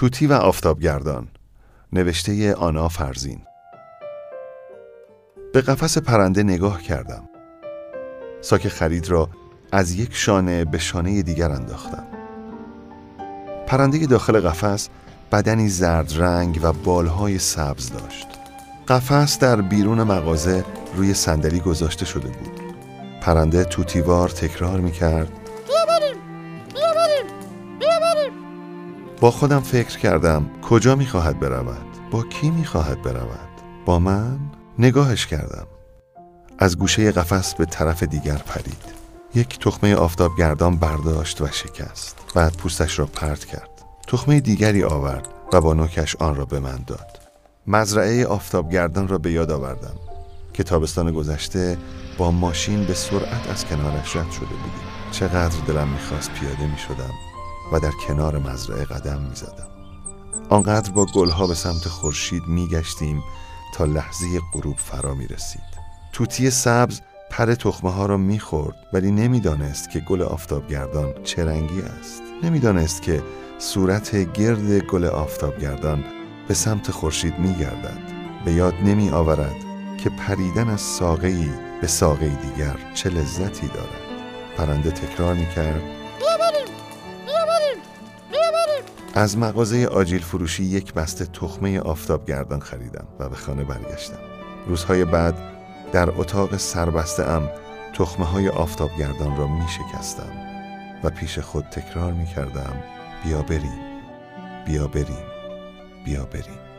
توتی و آفتابگردان. نوشته آنا فرزین. به قفس پرنده نگاه کردم. ساک خرید را از یک شانه به شانه دیگر انداختم. پرنده داخل قفس بدنی زرد رنگ و بالهای سبز داشت. قفس در بیرون مغازه روی صندلی گذاشته شده بود. پرنده توتیوار تکرار می کرد با خودم فکر کردم کجا می خواهد برود؟ با کی می خواهد برود؟ با من؟ نگاهش کردم. از گوشه قفس به طرف دیگر پرید. یک تخمه آفتابگردان برداشت و شکست. بعد پوستش را پرت کرد. تخمه دیگری آورد و با نوکش آن را به من داد. مزرعه آفتابگردان را به یاد آوردم که تابستان گذشته با ماشین به سرعت از کنارش رد شده بودیم. چقدر دلم می‌خواست پیاده می‌شدم. و در کنار مزرعه قدم می‌زدم. آنقدر با گلها به سمت خورشید میگشتیم تا لحظه غروب فرا می رسید توتی سبز پر تخمه ها را می‌خورد ولی نمی‌دانست که گل آفتابگردان چه رنگی است. نمی‌دانست که صورت گرد گل آفتابگردان به سمت خورشید میگردد. به یاد نمی آورد که پریدن از ساقه به ساقه دیگر چه لذتی دارد. پرنده تکرار می کرد از مغازه آجیل فروشی یک بسته تخمه آفتابگردان خریدم و به خانه برگشتم. روزهای بعد در اتاق سربسته ام تخمه های آفتابگردان را می شکستم و پیش خود تکرار می کردم بیا بریم. بیا بریم. بیا بریم.